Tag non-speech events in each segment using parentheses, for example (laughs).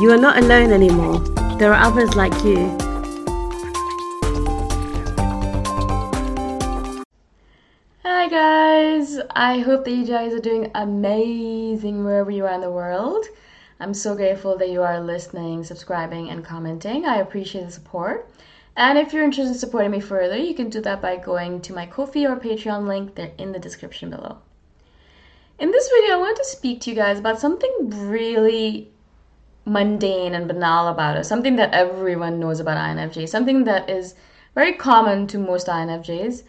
You are not alone anymore. There are others like you. Hi guys! I hope that you guys are doing amazing wherever you are in the world. I'm so grateful that you are listening, subscribing, and commenting. I appreciate the support. And if you're interested in supporting me further, you can do that by going to my Ko-fi or Patreon link. They're in the description below. In this video, I want to speak to you guys about something really mundane and banal about us, something that everyone knows about INFJ, something that is very common to most INFJs.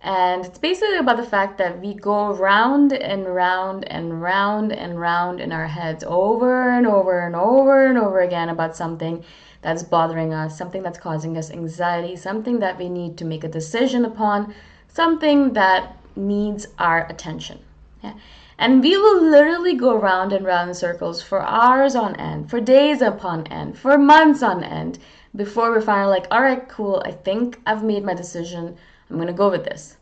And it's basically about the fact that we go round and round and round and round in our heads over and over and over and over again about something that's bothering us, something that's causing us anxiety, something that we need to make a decision upon, something that needs our attention. Yeah? And we will literally go round and round in circles for hours on end, for days upon end, for months on end, before we're finally like, all right, cool, I think I've made my decision. I'm going to go with this.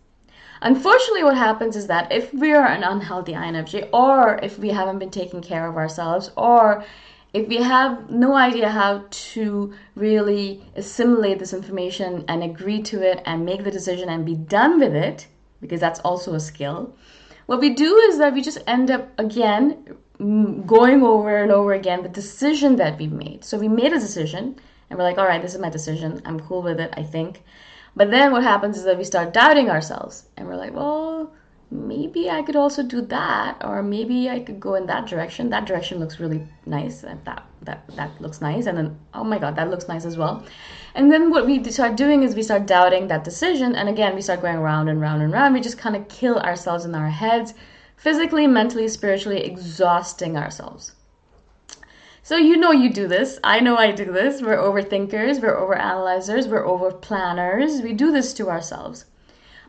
Unfortunately, what happens is that if we are an unhealthy INFJ, or if we haven't been taking care of ourselves, or if we have no idea how to really assimilate this information and agree to it and make the decision and be done with it, because that's also a skill, what we do is that we just end up again going over and over again the decision that we've made. So we made a decision and we're like, all right, this is my decision. I'm cool with it, I think. But then what happens is that we start doubting ourselves and we're like, well, maybe I could also do that, or maybe I could go in that direction. That direction looks really nice, and that that that looks nice, and then oh my god, that looks nice as well. And then what we start doing is we start doubting that decision, and again we start going round and round and round. We just kind of kill ourselves in our heads, physically, mentally, spiritually, exhausting ourselves. So you know you do this. I know I do this. We're overthinkers, we're overanalyzers, we're overplanners. We do this to ourselves.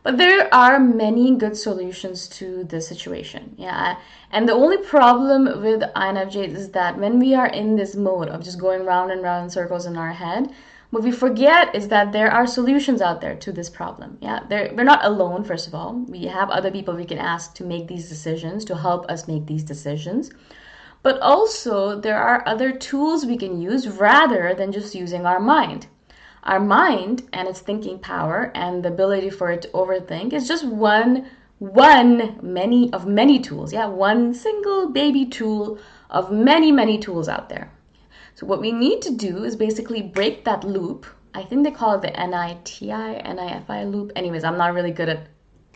But there are many good solutions to the situation. Yeah. And the only problem with INFJ is that when we are in this mode of just going round and round in circles in our head, what we forget is that there are solutions out there to this problem. Yeah, They're, we're not alone, first of all. We have other people we can ask to make these decisions, to help us make these decisions. But also, there are other tools we can use rather than just using our mind. Our mind and its thinking power and the ability for it to overthink is just one one many of many tools. Yeah, one single baby tool of many many tools out there. So what we need to do is basically break that loop. I think they call it the NITI, NIFI loop. Anyways, I'm not really good at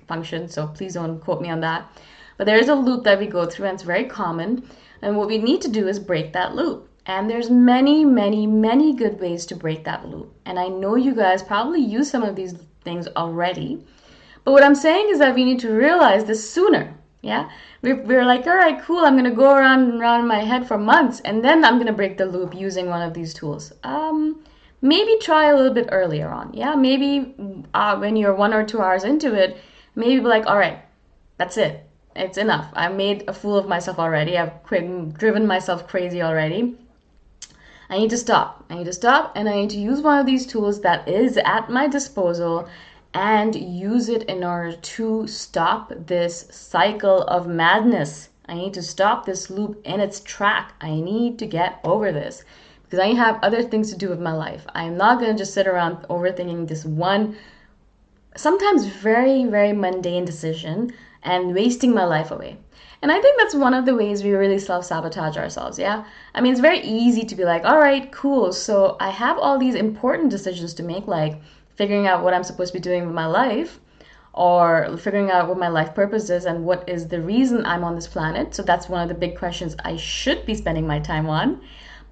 functions, so please don't quote me on that. But there is a loop that we go through and it's very common. And what we need to do is break that loop. And there's many, many, many good ways to break that loop. And I know you guys probably use some of these things already. But what I'm saying is that we need to realize this sooner. Yeah? We're, we're like, all right, cool, I'm going to go around and around in my head for months, and then I'm going to break the loop using one of these tools. Um, maybe try a little bit earlier on. Yeah? Maybe uh, when you're one or two hours into it, maybe be like, all right, that's it. It's enough. I made a fool of myself already. I've driven myself crazy already. I need to stop. I need to stop and I need to use one of these tools that is at my disposal and use it in order to stop this cycle of madness. I need to stop this loop in its track. I need to get over this because I have other things to do with my life. I'm not going to just sit around overthinking this one, sometimes very, very mundane decision and wasting my life away. And I think that's one of the ways we really self sabotage ourselves. Yeah. I mean, it's very easy to be like, all right, cool. So I have all these important decisions to make, like figuring out what I'm supposed to be doing with my life or figuring out what my life purpose is and what is the reason I'm on this planet. So that's one of the big questions I should be spending my time on.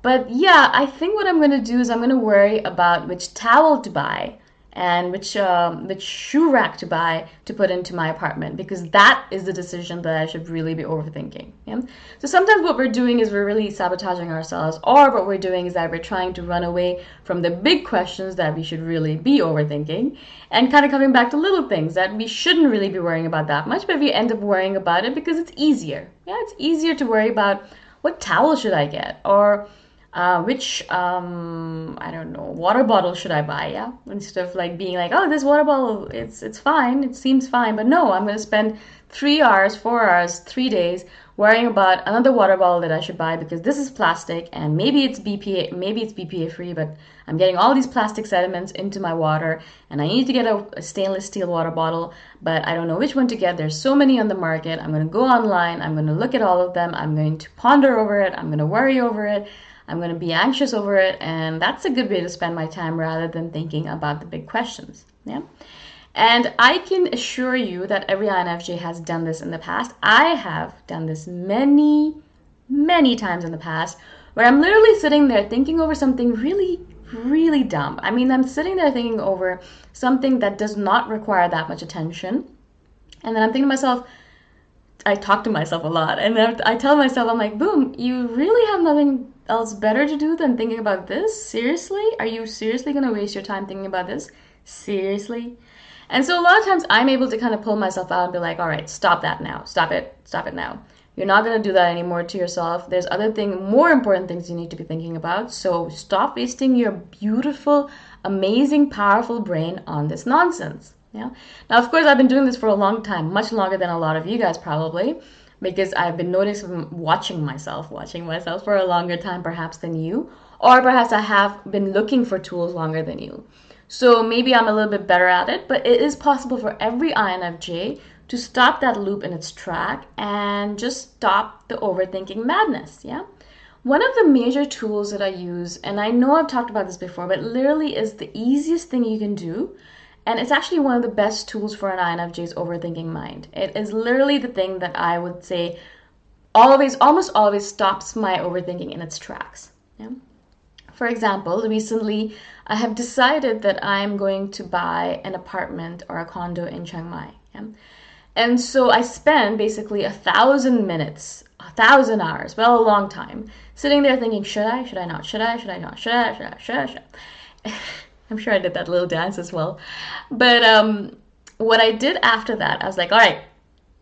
But yeah, I think what I'm going to do is I'm going to worry about which towel to buy and which um, which shoe rack to buy to put into my apartment because that is the decision that I should really be overthinking. Yeah? So sometimes what we're doing is we're really sabotaging ourselves, or what we're doing is that we're trying to run away from the big questions that we should really be overthinking, and kind of coming back to little things that we shouldn't really be worrying about that much, but we end up worrying about it because it's easier. Yeah, it's easier to worry about what towel should I get or uh, which um, I don't know water bottle should I buy? Yeah, instead of like being like, oh, this water bottle, it's it's fine, it seems fine, but no, I'm gonna spend three hours, four hours, three days worrying about another water bottle that I should buy because this is plastic and maybe it's BPA, maybe it's BPA free, but I'm getting all these plastic sediments into my water and I need to get a, a stainless steel water bottle, but I don't know which one to get. There's so many on the market. I'm gonna go online. I'm gonna look at all of them. I'm going to ponder over it. I'm gonna worry over it. I'm going to be anxious over it, and that's a good way to spend my time rather than thinking about the big questions. Yeah. And I can assure you that every INFJ has done this in the past. I have done this many, many times in the past where I'm literally sitting there thinking over something really, really dumb. I mean, I'm sitting there thinking over something that does not require that much attention. And then I'm thinking to myself, I talk to myself a lot. And I tell myself, I'm like, boom, you really have nothing else better to do than thinking about this? Seriously? Are you seriously going to waste your time thinking about this? Seriously? And so a lot of times I'm able to kind of pull myself out and be like, all right, stop that now. Stop it. Stop it now. You're not going to do that anymore to yourself. There's other thing, more important things you need to be thinking about. So stop wasting your beautiful, amazing, powerful brain on this nonsense. Yeah. Now, of course, I've been doing this for a long time, much longer than a lot of you guys probably, because I've been noticing watching myself, watching myself for a longer time perhaps than you, or perhaps I have been looking for tools longer than you. So maybe I'm a little bit better at it, but it is possible for every INFJ to stop that loop in its track and just stop the overthinking madness. Yeah. One of the major tools that I use, and I know I've talked about this before, but literally is the easiest thing you can do. And it's actually one of the best tools for an INFJ's overthinking mind. It is literally the thing that I would say always, almost always stops my overthinking in its tracks. Yeah? For example, recently I have decided that I'm going to buy an apartment or a condo in Chiang Mai. Yeah? And so I spend basically a thousand minutes, a thousand hours, well, a long time, sitting there thinking, should I, should I not, should I, should I not, should I, should I, should I, should (laughs) I? I'm sure I did that little dance as well. But um, what I did after that, I was like, all right,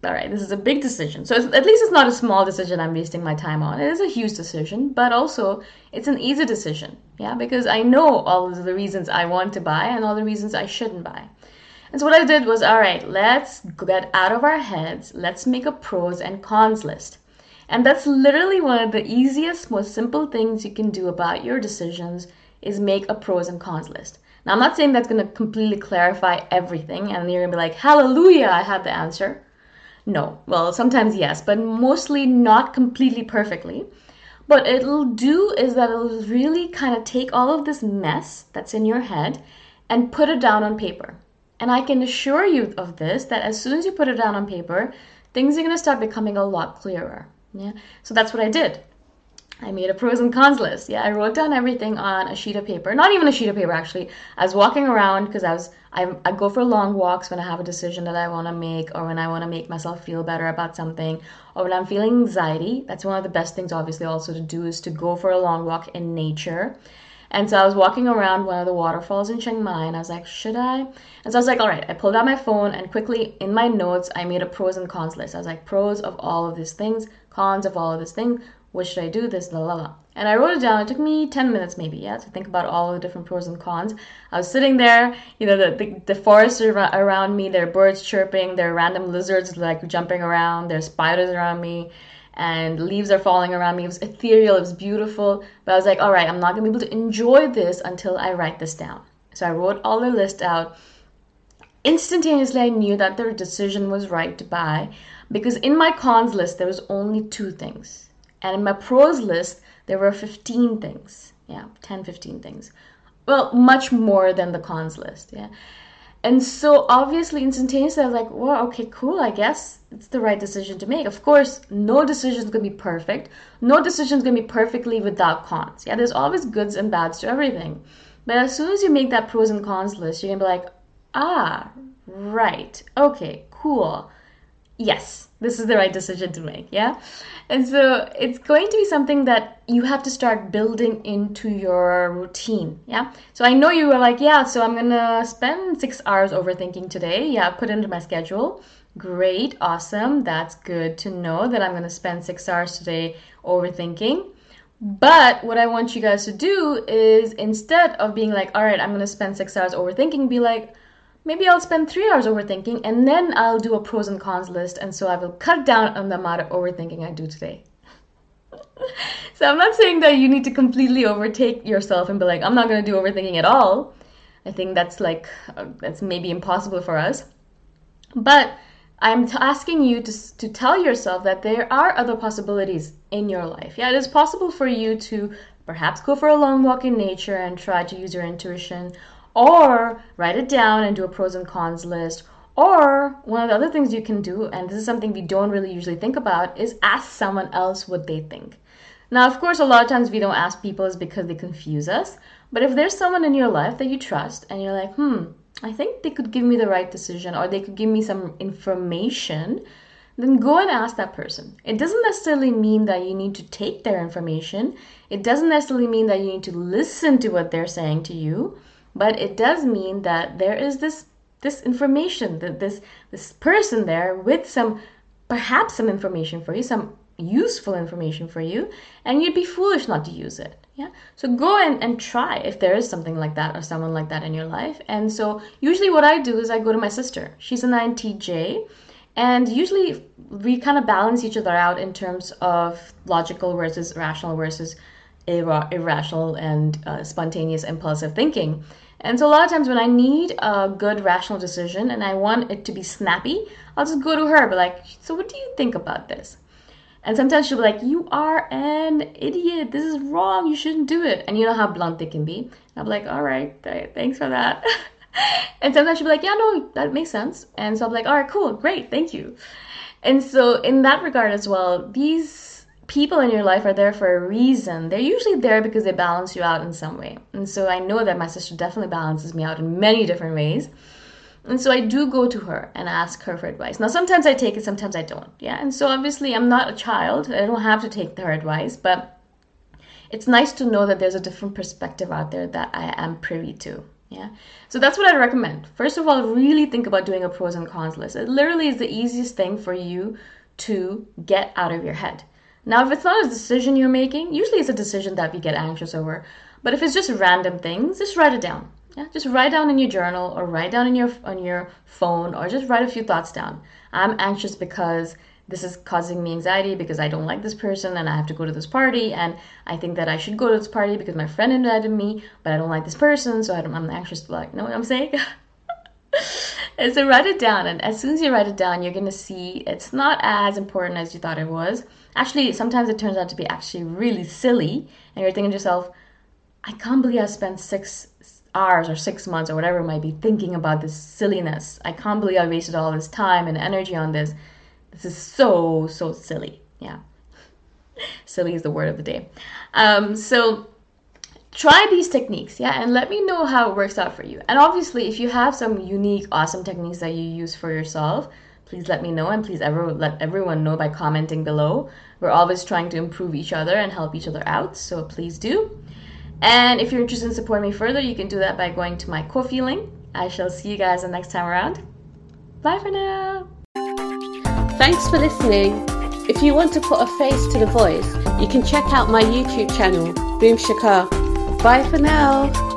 all right, this is a big decision. So at least it's not a small decision I'm wasting my time on. It is a huge decision, but also it's an easy decision. Yeah, because I know all of the reasons I want to buy and all the reasons I shouldn't buy. And so what I did was, all right, let's get out of our heads. Let's make a pros and cons list. And that's literally one of the easiest, most simple things you can do about your decisions is make a pros and cons list. Now, I'm not saying that's going to completely clarify everything and you're going to be like, hallelujah, I have the answer. No. Well, sometimes yes, but mostly not completely perfectly. What it'll do is that it'll really kind of take all of this mess that's in your head and put it down on paper. And I can assure you of this that as soon as you put it down on paper, things are going to start becoming a lot clearer. Yeah. So that's what I did. I made a pros and cons list. Yeah, I wrote down everything on a sheet of paper. Not even a sheet of paper actually. I was walking around because I was I, I go for long walks when I have a decision that I want to make or when I want to make myself feel better about something or when I'm feeling anxiety. That's one of the best things obviously also to do is to go for a long walk in nature. And so I was walking around one of the waterfalls in Chiang Mai and I was like, should I? And so I was like, all right, I pulled out my phone and quickly in my notes, I made a pros and cons list. I was like, pros of all of these things, cons of all of these things what should I do? This, la la la. And I wrote it down. It took me 10 minutes maybe, yeah, to think about all the different pros and cons. I was sitting there, you know, the, the, the forest around me, there are birds chirping, there are random lizards like jumping around, there are spiders around me, and leaves are falling around me. It was ethereal, it was beautiful. But I was like, all right, I'm not to be able to enjoy this until I write this down. So I wrote all the list out. Instantaneously, I knew that the decision was right to buy because in my cons list, there was only two things and in my pros list, there were 15 things. Yeah, 10, 15 things. Well, much more than the cons list. Yeah. And so obviously, instantaneously, I was like, well, okay, cool. I guess it's the right decision to make. Of course, no decision is going to be perfect. No decision is going to be perfectly without cons. Yeah, there's always goods and bads to everything. But as soon as you make that pros and cons list, you're to be like, ah, right. Okay, cool. Yes, this is the right decision to make. Yeah. And so it's going to be something that you have to start building into your routine. Yeah. So I know you were like, yeah, so I'm going to spend six hours overthinking today. Yeah, put into my schedule. Great. Awesome. That's good to know that I'm going to spend six hours today overthinking. But what I want you guys to do is instead of being like, all right, I'm going to spend six hours overthinking, be like, maybe I'll spend three hours overthinking and then I'll do a pros and cons list. And so I will cut down on the amount of overthinking I do today. (laughs) so I'm not saying that you need to completely overtake yourself and be like, I'm not going to do overthinking at all. I think that's like, uh, that's maybe impossible for us. But I'm t- asking you to, to tell yourself that there are other possibilities in your life. Yeah, it is possible for you to perhaps go for a long walk in nature and try to use your intuition or write it down and do a pros and cons list. Or one of the other things you can do, and this is something we don't really usually think about, is ask someone else what they think. Now, of course, a lot of times we don't ask people is because they confuse us. But if there's someone in your life that you trust and you're like, hmm, I think they could give me the right decision or they could give me some information, then go and ask that person. It doesn't necessarily mean that you need to take their information. It doesn't necessarily mean that you need to listen to what they're saying to you but it does mean that there is this this information that this this person there with some perhaps some information for you some useful information for you and you'd be foolish not to use it yeah? So go and, and try if there is something like that or someone like that in your life. And so usually what i do is i go to my sister. She's an intj and usually we kind of balance each other out in terms of logical versus rational versus ir- irrational and uh, spontaneous impulsive thinking and so a lot of times when I need a good rational decision and I want it to be snappy, I'll just go to her, be like, so what do you think about this? And sometimes she'll be like, you are an idiot. This is wrong. You shouldn't do it. And you know how blunt they can be. And I'm like, all right, thanks for that. (laughs) and sometimes she'll be like, yeah, no, that makes sense. And so I'm like, all right, cool, great, thank you. And so in that regard as well, these people in your life are there for a reason. They're usually there because they balance you out in some way. And so I know that my sister definitely balances me out in many different ways. And so I do go to her and ask her for advice. Now, sometimes I take it, sometimes I don't. Yeah. And so obviously, I'm not a child. I don't have to take her advice, but it's nice to know that there's a different perspective out there that I am privy to. Yeah. So that's what I recommend. First of all, really think about doing a pros and cons list. It literally is the easiest thing for you to get out of your head. Now, if it's not a decision you're making, usually it's a decision that we get anxious over. But if it's just random things, just write it down. Yeah, just write down in your journal or write down in your on your phone or just write a few thoughts down. I'm anxious because this is causing me anxiety because I don't like this person and I have to go to this party and I think that I should go to this party because my friend invited me, but I don't like this person, so I am anxious. Like, know what I'm saying? (laughs) and so write it down, and as soon as you write it down, you're gonna see it's not as important as you thought it was actually sometimes it turns out to be actually really silly and you're thinking to yourself i can't believe i spent six hours or six months or whatever it might be thinking about this silliness. I can't believe i wasted all this time and energy on this. This is so so silly. Yeah. (laughs) Silly is the word of the day. Um, so try these techniques yeah and let me know how it works out for you. And obviously if you have some unique awesome techniques that you use for yourself please let me know and please ever let everyone know by commenting below. We're always trying to improve each other and help each other out, so please do. And if you're interested in supporting me further, you can do that by going to my Ko-fi link. I shall see you guys the next time around. Bye for now. Thanks for listening. If you want to put a face to the voice, you can check out my YouTube channel, Boom Shikha. Bye for now.